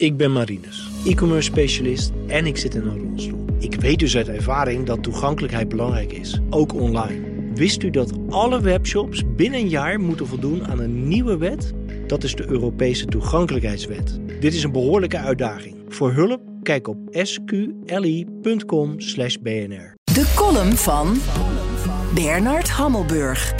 Ik ben Marinus, e-commerce specialist en ik zit in een rolstoel. Ik weet dus uit ervaring dat toegankelijkheid belangrijk is, ook online. Wist u dat alle webshops binnen een jaar moeten voldoen aan een nieuwe wet? Dat is de Europese toegankelijkheidswet. Dit is een behoorlijke uitdaging. Voor hulp kijk op sqli.com/bnr. De column van Bernard Hammelburg.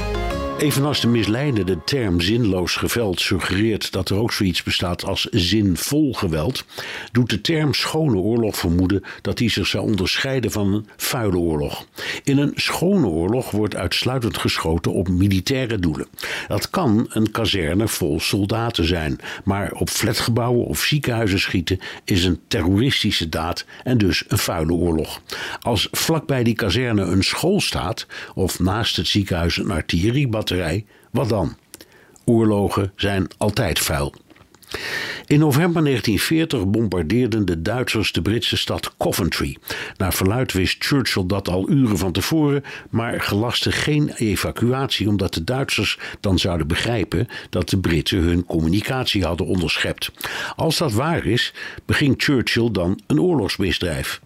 Evenals de misleidende term zinloos geweld suggereert dat er ook zoiets bestaat als zinvol geweld, doet de term schone oorlog vermoeden dat die zich zou onderscheiden van een vuile oorlog. In een schone oorlog wordt uitsluitend geschoten op militaire doelen. Dat kan een kazerne vol soldaten zijn, maar op flatgebouwen of ziekenhuizen schieten is een terroristische daad en dus een vuile oorlog. Als vlakbij die kazerne een school staat of naast het ziekenhuis een wat dan? Oorlogen zijn altijd vuil. In november 1940 bombardeerden de Duitsers de Britse stad Coventry. Naar verluid wist Churchill dat al uren van tevoren, maar gelaste geen evacuatie omdat de Duitsers dan zouden begrijpen dat de Britten hun communicatie hadden onderschept. Als dat waar is, beging Churchill dan een oorlogsmisdrijf.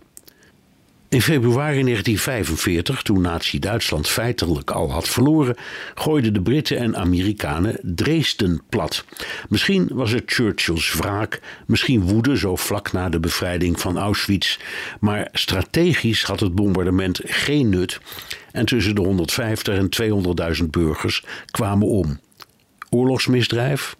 In februari 1945, toen Nazi-Duitsland feitelijk al had verloren, gooiden de Britten en Amerikanen Dresden plat. Misschien was het Churchills wraak, misschien woede zo vlak na de bevrijding van Auschwitz, maar strategisch had het bombardement geen nut en tussen de 150 en 200.000 burgers kwamen om. Oorlogsmisdrijf?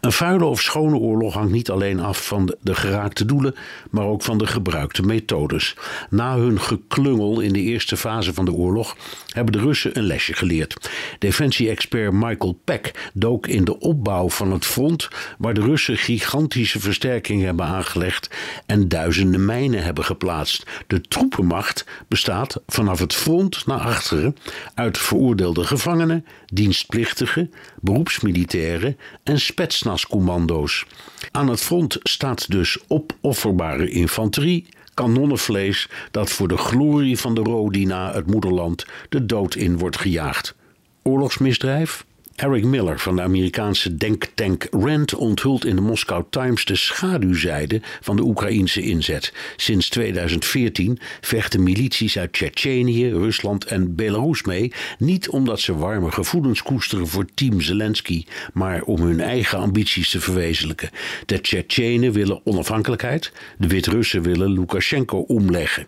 Een vuile of schone oorlog hangt niet alleen af van de, geraakte doelen, maar ook van de gebruikte methodes. Na hun geklungel in de eerste fase van de oorlog hebben de Russen een lesje geleerd. Defensie-expert Michael Peck dook in de opbouw van het front, waar de Russen gigantische versterkingen hebben aangelegd en duizenden mijnen hebben geplaatst. De troepenmacht bestaat vanaf het front naar achteren uit veroordeelde gevangenen, dienstplichtigen, beroepsmilitairen en spetsnascommando's. Aan het front staat dus opofferbare infanterie, kanonnenvlees dat voor de glorie van de Rodina, het moederland, de dood in wordt gejaagd. Oorlogsmisdrijf? Eric Miller van de Amerikaanse denktank Rand onthult in de Moscow Times de schaduwzijde van de Oekraïnse inzet. Sinds 2014 vechten milities uit Tsjetsjenië, Rusland en Belarus mee, niet omdat ze warme gevoelens koesteren voor team Zelensky, maar om hun eigen ambities te verwezenlijken. De Tsjetsjenen willen onafhankelijkheid, de Wit-Russen willen Lukashenko omleggen.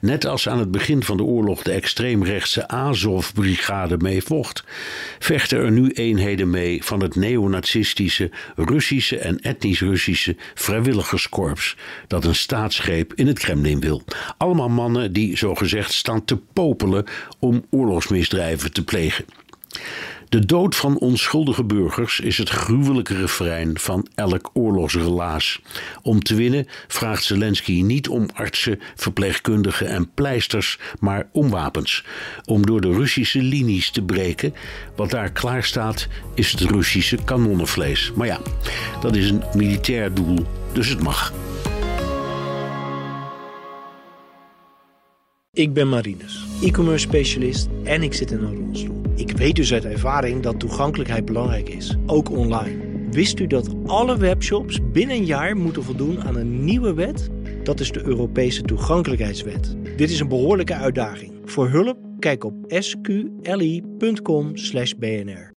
Net als aan het begin van de oorlog de extreemrechtse Azov-brigade meevocht, vechten er nu eenheden mee van het neonazistische Russische en etnisch-Russische vrijwilligerskorps dat een staatsgreep in het Kremlin wil. Allemaal mannen die zogezegd staan te popelen om oorlogsmisdrijven te plegen. De dood van onschuldige burgers is het gruwelijke refrein van elk oorlogsrelaas. Om te winnen vraagt Zelensky niet om artsen, verpleegkundigen en pleisters, maar om wapens. Om door de Russische linies te breken. Wat daar klaar staat, is het Russische kanonnenvlees. Maar ja, dat is een militair doel, dus het mag. Ik ben Marinus, e-commerce specialist en ik zit in een rolstoel. Ik weet dus uit ervaring dat toegankelijkheid belangrijk is, ook online. Wist u dat alle webshops binnen een jaar moeten voldoen aan een nieuwe wet? Dat is de Europese toegankelijkheidswet. Dit is een behoorlijke uitdaging. Voor hulp kijk op sqli.com/bnr.